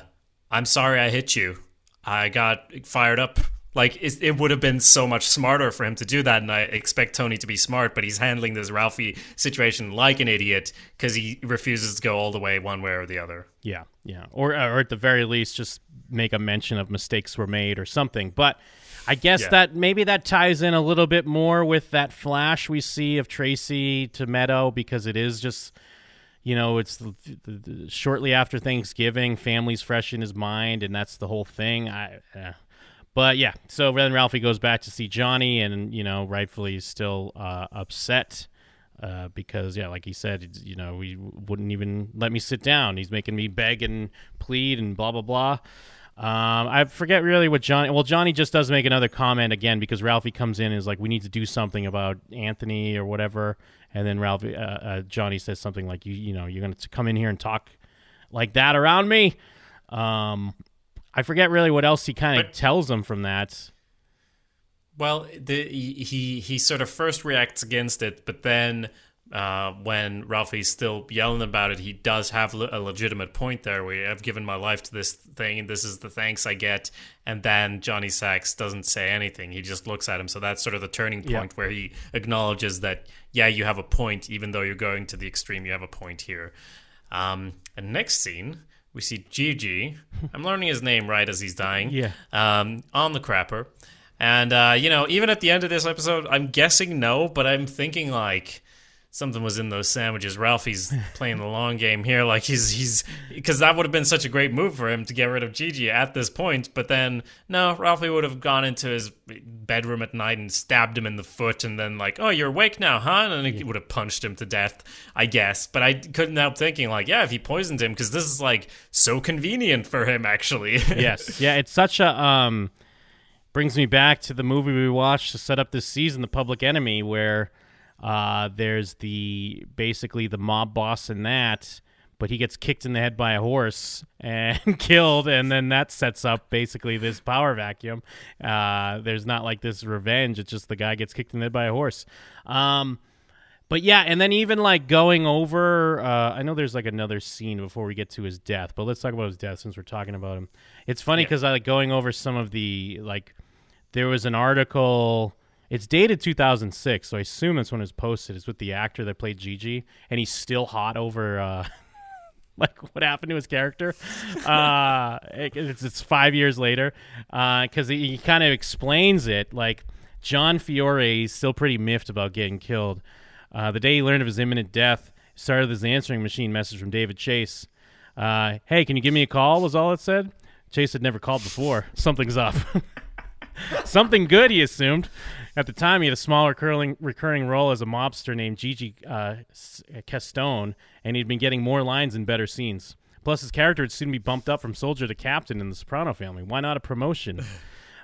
I'm sorry I hit you. I got fired up. Like it, it would have been so much smarter for him to do that, and I expect Tony to be smart, but he's handling this Ralphie situation like an idiot because he refuses to go all the way one way or the other. Yeah, yeah, or or at the very least, just make a mention of mistakes were made or something. But I guess Yeah. that maybe that ties in a little bit more with that flash we see of Tracy to Meadow because it is just, you know, it's the, the, the, shortly after Thanksgiving, family's fresh in his mind, and that's the whole thing. I, eh. but yeah, so then Ralphie goes back to see Johnny, and you know, rightfully he's still uh, upset. Uh, because yeah, like he said, you know, he wouldn't even let me sit down. He's making me beg and plead and blah blah blah. Um, I forget really what Johnny. Well, Johnny just does make another comment again because Ralphie comes in and is like, "We need to do something about Anthony or whatever." And then Ralphie, uh, uh, Johnny says something like, "You, you know, you're going to come in here and talk like that around me." Um, I forget really what else he kind of tells him from that. Well, the, he he sort of first reacts against it, but then uh, when Ralphie's still yelling about it, he does have le- a legitimate point there. Where I've given my life to this thing, and this is the thanks I get. And then Johnny Sachs doesn't say anything; he just looks at him. So that's sort of the turning Yeah. point where he acknowledges that, yeah, you have a point, even though you're going to the extreme. You have a point here. Um, and next scene, we see Gigi. I'm learning his name right as he's dying Yeah. um, on the crapper. And, uh, you know, even at the end of this episode, I'm guessing no, but I'm thinking like something was in those sandwiches. Ralphie's playing the long game here. Like he's, he's, because that would have been such a great move for him to get rid of Gigi at this point. But then, no, Ralphie would have gone into his bedroom at night and stabbed him in the foot and then, like, oh, you're awake now, huh? And then he would have punched him to death, I guess. But I couldn't help thinking, like, yeah, if he poisoned him, because this is, like, so convenient for him, actually. yes, yeah, it's such a um brings me back to the movie we watched to set up this season, The Public Enemy, where uh there's the basically the mob boss in that, but he gets kicked in the head by a horse and killed, and then that sets up basically this power vacuum. Uh there's not like this revenge; it's just the guy gets kicked in the head by a horse. Um but yeah, and then even like going over, uh, I know there's like another scene before we get to his death, but let's talk about his death since we're talking about him. It's funny because I like going over some of the like. There was an article. It's dated 2006, so I assume that's when it was posted. It's with the actor that played Gigi, and he's still hot over uh, like what happened to his character. Uh, it- it's, it's five years later because he, he kind of explains it. Like John Fiore is still pretty miffed about getting killed. Uh, the day he learned of his imminent death, started his answering machine message from David Chase. Uh, hey, can you give me a call? Was all it said. Chase had never called before. Something's up. Something good, he assumed. At the time, he had a small recurring, recurring role as a mobster named Gigi uh, Cestone, and he'd been getting more lines and better scenes. Plus, his character would soon be bumped up from soldier to captain in the Soprano family. Why not a promotion?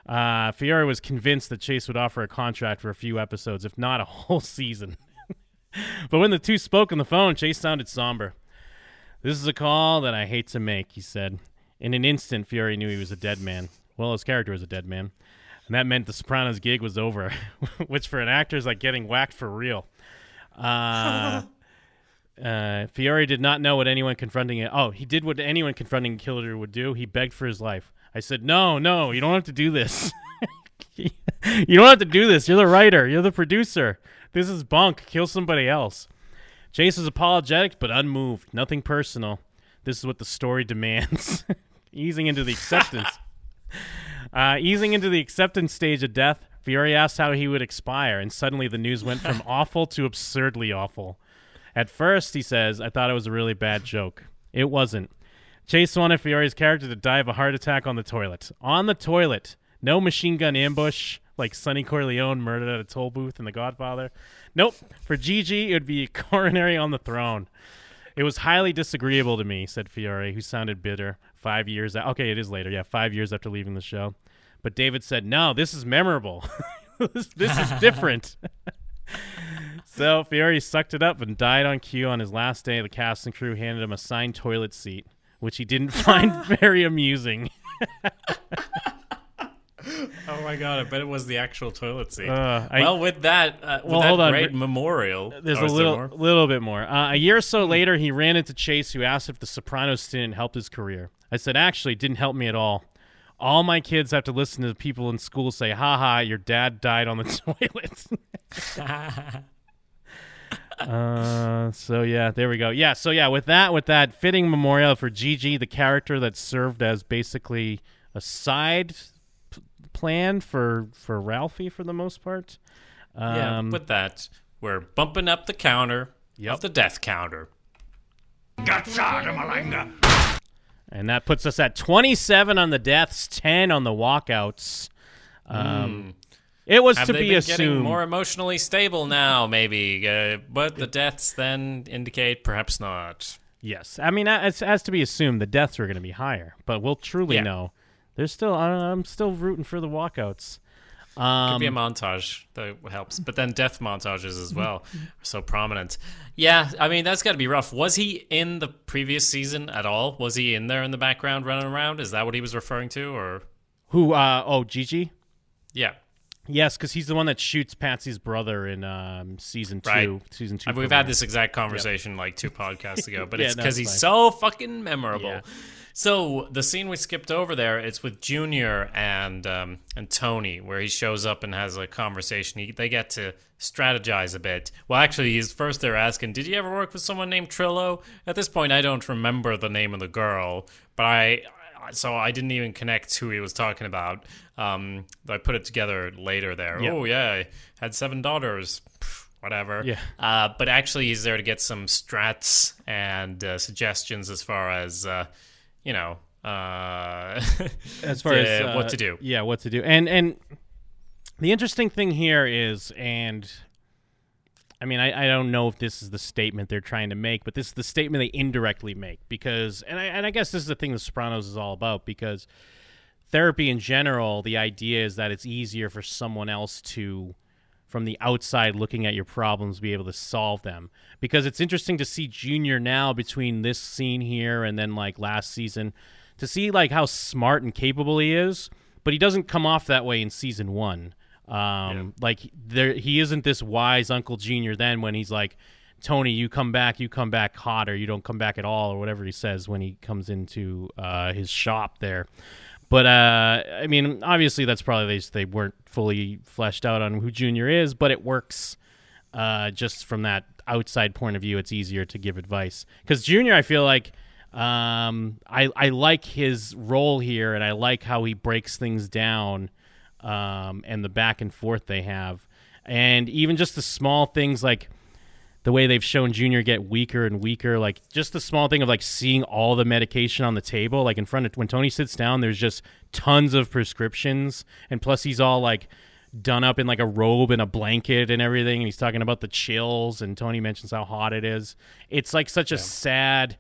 Uh, Fiore was convinced that Chase would offer a contract for a few episodes, if not a whole season. but when the two spoke on the phone, Chase sounded somber. This is a call that I hate to make, he said. In an instant, Fiore knew he was a dead man. Well, his character was a dead man. And that meant the Sopranos gig was over, which for an actor is like getting whacked for real. Uh, uh, Fiore did not know what anyone confronting it. Oh, he did what anyone confronting a killer would do. He begged for his life. I said, "No, no, you don't have to do this. you don't have to do this. You're the writer. You're the producer. This is bunk. Kill somebody else." Chase is apologetic but unmoved. Nothing personal. This is what the story demands. Easing into the acceptance. Uh, easing into the acceptance stage of death, Fiore asked how he would expire, and suddenly the news went from awful to absurdly awful. At first, he says, I thought it was a really bad joke. It wasn't. Chase wanted Fiore's character to die of a heart attack on the toilet. On the toilet. No machine gun ambush like Sonny Corleone murdered at a toll booth in The Godfather. Nope. For Gigi, it would be coronary on the throne. It was highly disagreeable to me, said Fiore, who sounded bitter. Five years. Okay, it is later. Yeah, five years after leaving the show. But David said, "No, this is memorable. this, this is different." so Fiore sucked it up and died on cue on his last day. The cast and crew handed him a signed toilet seat, which he didn't find very amusing. Oh my god! I bet it was the actual toilet seat. Uh, I- well, with that, uh, with Well, that hold on. great memorial, There's oh, a is there little, little bit more. Uh, a year or so later, he ran into Chase, who asked if the Sopranos stint helped his career. I said, actually, it didn't help me at all. All my kids have to listen to people in school say, "Ha ha, your dad died on the toilet." uh, so yeah, there we go. Yeah, so yeah, with that, with that fitting memorial for Gigi, the character that served as basically a side p- plan for for Ralphie for the most part. yeah, Um, with that, we're bumping up the counter Yep. of the death counter. And that puts us at 27 on the deaths, 10 on the walkouts. Um, It was. Have to be assumed. getting more emotionally stable now? Maybe, uh, but the deaths then indicate perhaps not. Yes. I mean, as has to be assumed the deaths are going to be higher, but we'll truly Yeah. know. There's still, I'm still rooting for the walkouts. Could Um, be a montage that helps, but then death montages as well are so prominent. Yeah, I mean that's got to be rough. Was he in the previous season at all? Was he in there in the background running around? Is that what he was referring to, or who, uh, oh, Gigi? yeah? Yes, because he's the one that shoots Patsy's brother in um, season two. Right. Season two. I mean, we've had this exact conversation like two podcasts ago, but Yeah, it's because it's he's fine. so fucking memorable. Yeah. So the scene we skipped over there, it's with Junior and um, and Tony, where he shows up and has a conversation. He, they get to strategize a bit. Well, actually, he's first they're asking, "Did you ever work with someone named Trillo?" At this point, I don't remember the name of the girl, but I so I didn't even connect who he was talking about. Um, I put it together later there. Yeah. Oh yeah, I had seven daughters. Pff, Whatever. Yeah. Uh, but actually, he's there to get some strats and uh, suggestions as far as uh, you know, uh, as far to- as uh, what to do. Yeah, what to do. And and the interesting thing here is, and I mean, I, I don't know if this is the statement they're trying to make, but this is the statement they indirectly make because, and I and I guess this is the thing The Sopranos is all about because therapy in general, the idea is that it's easier for someone else to from the outside looking at your problems be able to solve them. Because it's interesting to see junior now between this scene here and then like last season to see like how smart and capable he is but he doesn't come off that way in season one um like there he isn't this wise uncle junior then when he's like tony you come back you come back hot or you don't come back at all or whatever he says when he comes into uh his shop there. But uh, I mean, obviously, that's probably they, they weren't fully fleshed out on who Junior is, but it works uh, just from that outside point of view. It's easier to give advice. Because Junior, I feel like um, I I like his role here, and I like how he breaks things down um, and the back and forth they have, and even just the small things like the way they've shown Junior get weaker and weaker, like just the small thing of like seeing all the medication on the table, like in front of when Tony sits down, there's just tons of prescriptions, and plus he's all like done up in like a robe and a blanket and everything, and he's talking about the chills, and Tony mentions how hot it is. It's like such a sad.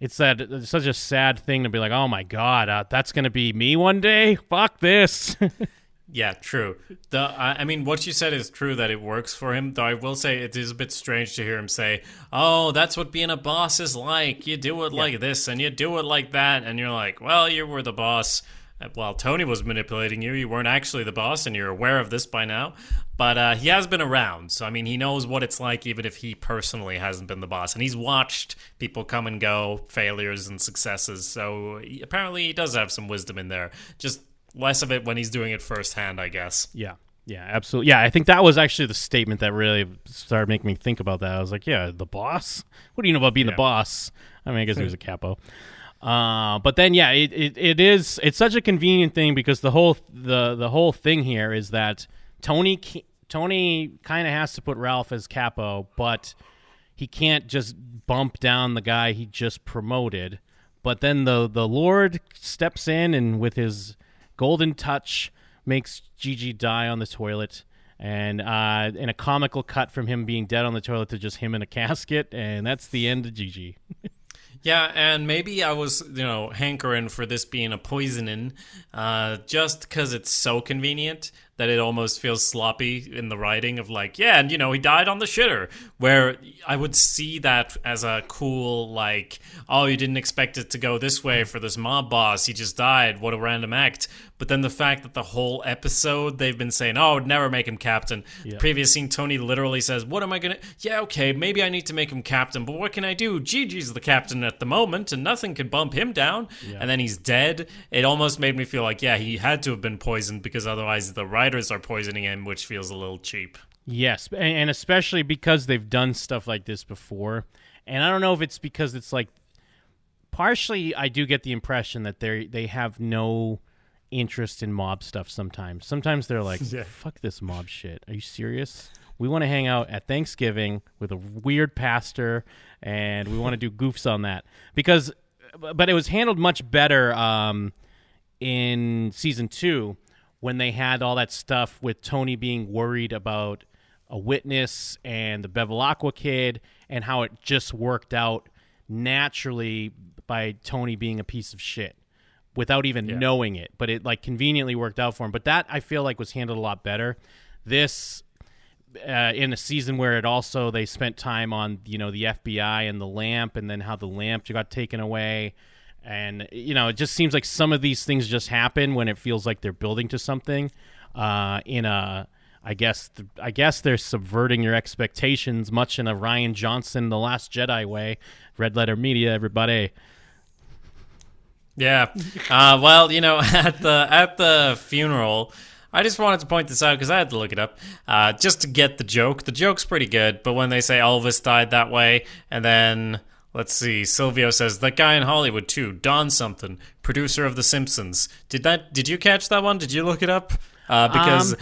It's that it's such a sad thing to be like, oh my god, uh, that's gonna be me one day. Fuck this. Yeah, true. The I, mean, what you said is true that it works for him. Though I will say it is a bit strange to hear him say, "Oh, that's what being a boss is like. You do it like this and you do it like that," and you're like, "Well, you were the boss." uh, While Tony was manipulating you, you weren't actually the boss, and you're aware of this by now. But uh, he has been around, so I mean, he knows what it's like, even if he personally hasn't been the boss. And he's watched people come and go, failures and successes. So he, apparently, he does have some wisdom in there. Just less of it when he's doing it firsthand, I guess. Yeah. Yeah, absolutely. Yeah, I think that was actually the statement that really started making me think about that. I was like, yeah, the boss? What do you know about being the boss? I mean, I guess he was a capo. Uh, but then, yeah, it, it, it is. It's such a convenient thing because the whole the the whole thing here is that Tony Tony kind of has to put Ralph as capo, but he can't just bump down the guy he just promoted. But then the the Lord steps in and with his golden touch makes Gigi die on the toilet. And uh, in a comical cut from him being dead on the toilet to just him in a casket, and that's the end of Gigi. Yeah, and maybe I was, you know, hankering for this being a poisoning, uh, just because it's so convenient that it almost feels sloppy in the writing of like, yeah, and you know, he died on the shitter. Where I would see that as a cool, like, oh, you didn't expect it to go this way for this mob boss. He just died. What a random act. But then the fact that the whole episode they've been saying, oh, I'd never make him captain. Yeah. Previous scene, Tony literally says, what am I gonna? Yeah, okay, maybe I need to make him captain, but what can I do? Gigi's the captain at the moment, and nothing can bump him down. And then he's dead. It almost made me feel like, yeah, he had to have been poisoned because otherwise the writers are poisoning him, which feels a little cheap. Yes, and, especially because they've done stuff like this before. And I don't know if it's because it's like partially I do get the impression that they they have no interest in mob stuff sometimes. Sometimes they're like, Yeah. fuck this mob shit. Are you serious? We want to hang out at Thanksgiving with a weird pastor and we want to do goofs on that. Because but it was handled much better um in season 2 when they had all that stuff with Tony being worried about a witness and the Bevilacqua kid and how it just worked out naturally by Tony being a piece of shit without even Yeah. knowing it. But it like conveniently worked out for him. But that I feel like was handled a lot better. This uh, in a season where it also they spent time on you know the FBI and the lamp and then how the lamp got taken away and you know it just seems like some of these things just happen when it feels like they're building to something uh, in a I guess th- I guess they're subverting your expectations much in a Rian Johnson the Last Jedi way red letter media everybody Yeah. Uh, well, you know, at the at the funeral, I just wanted to point this out because I had to look it up uh, just to get the joke. The joke's pretty good, but when they say Elvis died that way, and then let's see, Silvio says that guy in Hollywood too, Don something, producer of The Simpsons. Did that? Did you catch that one? Did you look it up? Uh, because. Um,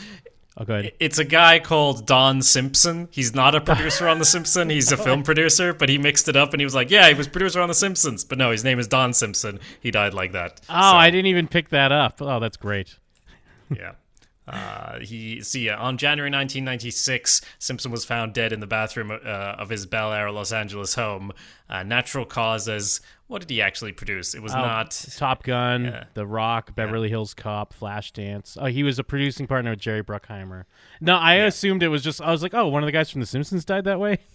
oh It's a guy called Don Simpson. He's not a producer on The Simpsons. He's a film producer, but he mixed it up and he was like, "Yeah, he was producer on The Simpsons." But no, his name is Don Simpson. He died like that. oh So, I didn't even pick that up oh that's great Yeah. Uh, he see uh, on January 1996, Simpson was found dead in the bathroom uh, of his Bel Air, Los Angeles home. Uh, natural causes. What did he actually produce? It was Oh, not. Top Gun, Yeah. The Rock, Beverly Hills Cop, Flashdance. Oh, he was a producing partner with Jerry Bruckheimer. No, I assumed it was just. I was like, oh, one of the guys from The Simpsons died that way.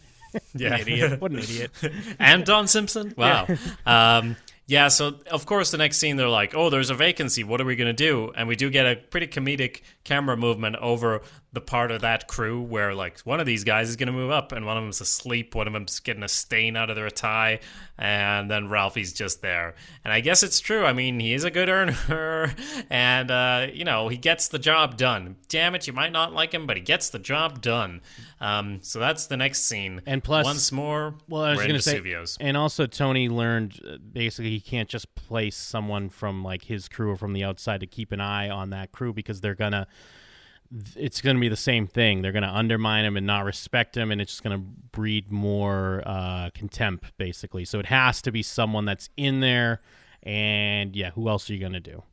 Yeah, idiot! What an idiot! and Don Simpson. Wow. um, yeah. So of course, the next scene they're like, "Oh, there's a vacancy. What are we gonna do?" And we do get a pretty comedic camera movement over the part of that crew where like one of these guys is gonna move up, and one of them's asleep, one of them's getting a stain out of their tie, and then Ralphie's just there. And I guess it's true. I mean, he is a good earner, and uh, you know he gets the job done. Damn it, you might not like him, but he gets the job done. Um, so that's the next scene. And plus- once more, Well, I was going to say, and also Tony learned uh, basically he can't just place someone from like his crew or from the outside to keep an eye on that crew because they're gonna. It's going to be the same thing. They're going to undermine him and not respect him, and it's just going to breed more uh, contempt, basically. So it has to be someone that's in there, and yeah, who else are you going to do?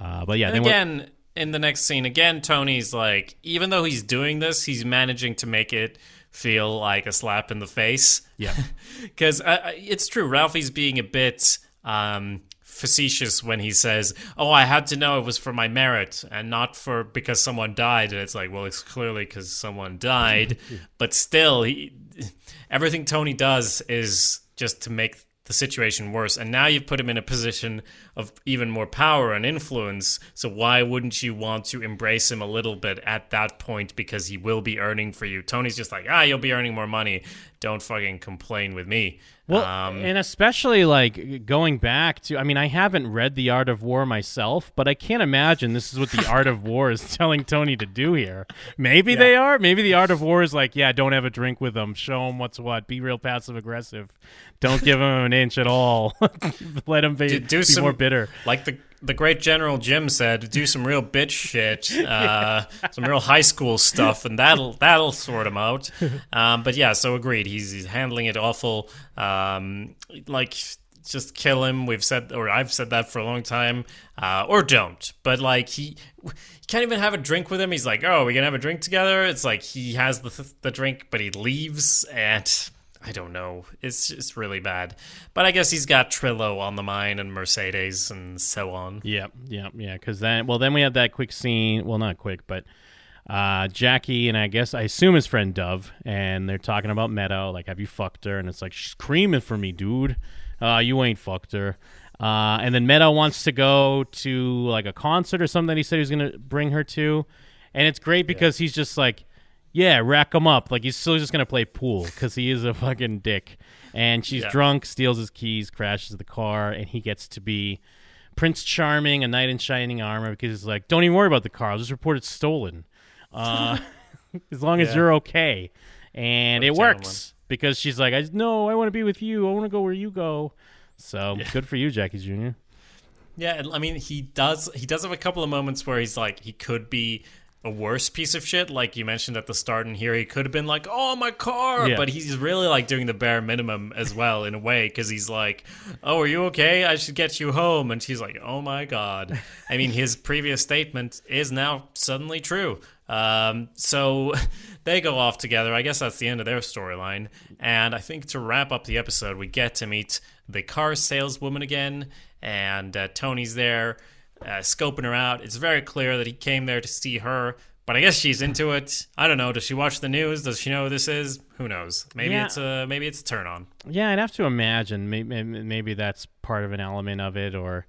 Uh, but yeah, again, in the next scene, again, Tony's like, even though he's doing this, he's managing to make it feel like a slap in the face. Yeah. Because uh, it's true, Ralphie's being a bit um, facetious when he says, "Oh, I had to know it was for my merit and not for because someone died." And it's like, well, it's clearly because someone died, but still, he, everything Tony does is just to make the situation worse. And now you've put him in a position of even more power and influence. So why wouldn't you want to embrace him a little bit at that point because he will be earning for you? Tony's just like, ah, you'll be earning more money. Don't fucking complain with me. Well, um, and especially like going back to, I mean, I haven't read The Art of War myself, but I can't imagine this is what The Art of War is telling Tony to do here. Maybe they are. Maybe The Art of War is like, yeah, don't have a drink with them. Show them what's what. Be real passive aggressive. Don't give him an inch at all. Let him be, do, do be some more bitter. Like the the great General Jim said, do some real bitch shit, uh, some real high school stuff, and that'll that'll sort him out. Um, but yeah, so agreed. He's, he's handling it awful. Um, like just kill him. We've said, or I've said that for a long time, uh, or don't. But like he, he can't even have a drink with him. He's like, "Oh, we can have a drink together." It's like he has the the drink, but he leaves, and I don't know. It's just really bad. But I guess he's got Trillo on the mind and Mercedes and so on. Yep, yep, yeah. Because then, well, then we have that quick scene. Well, not quick, but uh, Jackie and I guess I assume his friend Dove, and they're talking about Meadow. Like, have you fucked her? And it's like she's screaming for me, dude. Uh, you ain't fucked her. Uh, and then Meadow wants to go to like a concert or something. That he said he was gonna bring her to, and it's great because he's just like, yeah, rack him up. Like he's still just gonna play pool because he is a fucking dick. And she's Yeah. drunk, steals his keys, crashes the car, and he gets to be Prince Charming, a knight in shining armor, because he's like, don't even worry about the car. I'll just report it's stolen. Uh, as long as you're okay. And it works because she's like, I no, I want to be with you. I want to go where you go. So good for you, Jackie Jr. Yeah, I mean he does he does have a couple of moments where he's like he could be a worse piece of shit, like you mentioned at the start and here he could have been like, "Oh, my car," Yeah. but he's really like doing the bare minimum as well in a way because he's like, "Oh, are you okay? I should get you home," and she's like, "Oh my god." I mean, his previous statement is now suddenly true. Um, so they go off together. I guess that's the end of their storyline. And I think to wrap up the episode, we get to meet the car saleswoman again, and uh, Tony's there uh, scoping her out. It's very clear that he came there to see her, but I guess she's into it. I don't know. Does she watch the news? Does she know who this is? Who knows? Maybe Yeah. it's a maybe it's a turn on. Yeah, I'd have to imagine maybe maybe that's part of an element of it, or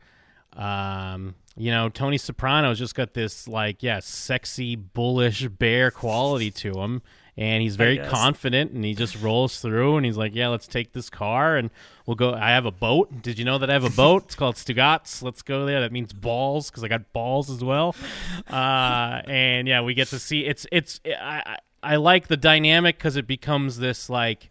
um, you know, Tony Soprano's just got this like yeah, sexy, bullish bear quality to him, and he's very confident, and he just rolls through, and he's like, yeah, let's take this car, and we'll go. I have a boat. Did you know that I have a boat? It's called Stugots. Let's go there. That means balls because I got balls as well. Uh, and yeah, we get to see it's it's I I, I like the dynamic because it becomes this like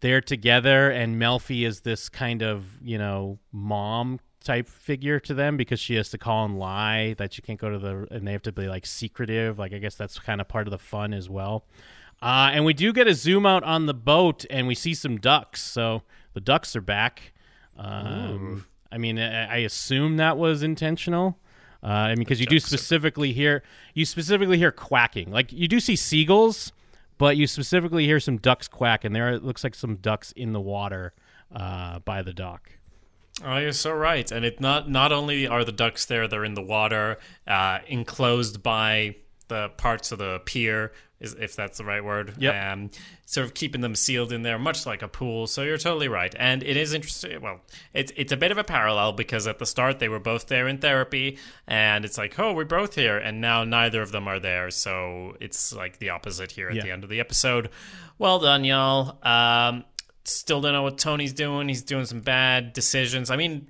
they're together and Melfi is this kind of, you know, mom type figure to them because she has to call and lie that you can't go to the and they have to be like secretive. Like I guess that's kind of part of the fun as well. Uh, and we do get a zoom out on the boat and we see some ducks. So the ducks are back. Um, I mean, I, I assume that was intentional. Uh, I mean, because you do ducks are- specifically hear you specifically hear quacking. Like you do see seagulls, but you specifically hear some ducks quack, and there it looks like some ducks in the water uh, by the dock. Oh, you're so right. And it not not only are the ducks there, they're in the water, uh, enclosed by the parts of the pier, if that's the right word. Yeah. Um, sort of keeping them sealed in there, much like a pool. So you're totally right. And it is interesting. Well, it's it's a bit of a parallel because at the start they were both there in therapy, and it's like, oh, we're both here, and now neither of them are there. So it's like the opposite here at Yeah. the end of the episode. Well done, y'all. Um, still don't know what Tony's doing. He's doing some bad decisions. I mean,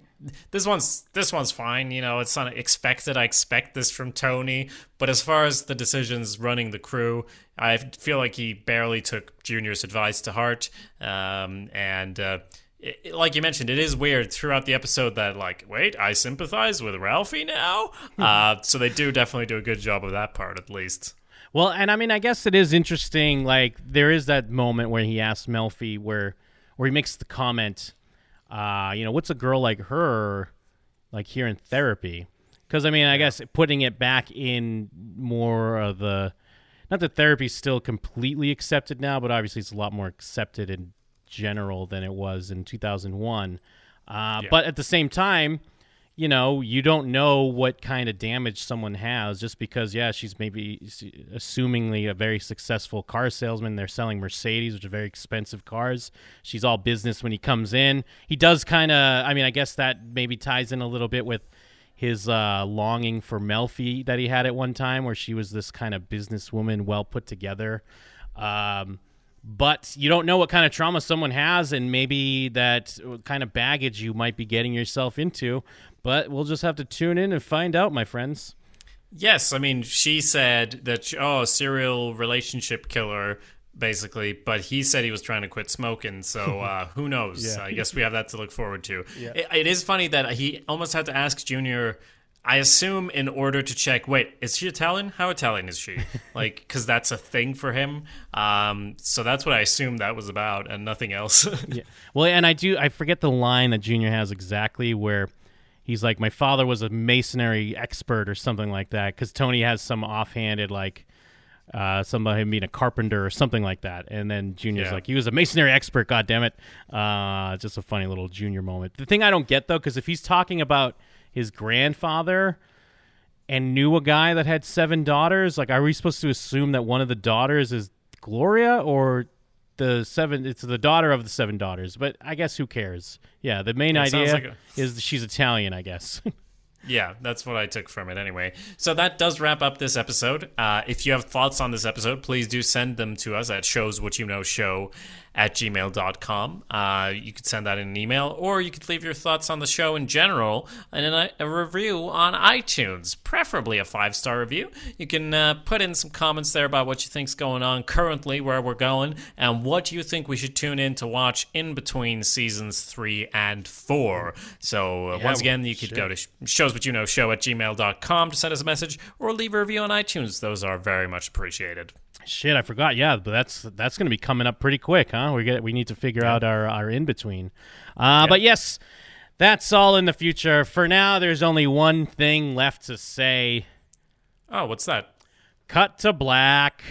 this one's this one's fine. You know, it's unexpected. I expect this from Tony. But as far as the decisions running the crew, I feel like he barely took Junior's advice to heart. Um, and uh, it, it- like you mentioned, it is weird throughout the episode that like, wait, I sympathize with Ralphie now. uh, so they do definitely do a good job of that part, at least. Well, and I mean, I guess it is interesting. Like there is that moment where he asks Melfi where where he makes the comment, uh, you know, what's a girl like her like here in therapy? Because I mean, I guess putting it back in more of the not that therapy's still completely accepted now, but obviously it's a lot more accepted in general than it was in 2001. Uh, Yeah. But at the same time, you know, you don't know what kind of damage someone has just because, yeah, she's maybe assumingly a very successful car salesman. They're selling Mercedes, which are very expensive cars. She's all business when he comes in. He does kind of, I mean, I guess that maybe ties in a little bit with his uh, longing for Melfi that he had at one time, where she was this kind of businesswoman, well put together. Um, but you don't know what kind of trauma someone has, and maybe that kind of baggage you might be getting yourself into. But we'll just have to tune in and find out, my friends. Yes, I mean, she said that, she- oh, serial relationship killer, basically, but he said he was trying to quit smoking, so uh, who knows? Yeah. I guess we have that to look forward to. It, it is funny that he almost had to ask Junior I assume in order to check, wait, is she Italian? How Italian is she? like, because that's a thing for him. Um, so that's what I assume that was about, and nothing else. yeah. Well, and I do I forget the line that Junior has exactly where he's like, "My father was a masonry expert" or something like that, because Tony has some offhanded like. Uh, somebody being a carpenter or something like that, and then Junior's Yeah. like, "He was a masonry expert." God damn it! Uh, just a funny little Junior moment. The thing I don't get though, because if he's talking about his grandfather and knew a guy that had seven daughters, like, are we supposed to assume that one of the daughters is Gloria or the seven? It's the daughter of the seven daughters. But I guess who cares? Yeah, the main It idea like is she's Italian. I guess. Yeah, that's what I took from it anyway. So that does wrap up this episode. Uh, if you have thoughts on this episode, please do send them to us at showswhatyouknowshow at gmail.com. Uh, you could send that in an email, or you could leave your thoughts on the show in general and in a, a review on iTunes, preferably a five star review. You can uh, put in some comments there about what you think's going on currently, where we're going, and what you think we should tune in to watch in between seasons three and four. So uh, Yeah, once again, you could shit. go to sh- shows what you know show at gmail.com to send us a message or leave a review on iTunes. Those are very much appreciated. Shit, I forgot. Yeah, but that's that's going to be coming up pretty quick, huh? We get we need to figure out our our in between. Uh, But yes, that's all in the future. For now, there's only one thing left to say. Oh, what's that? Cut to black.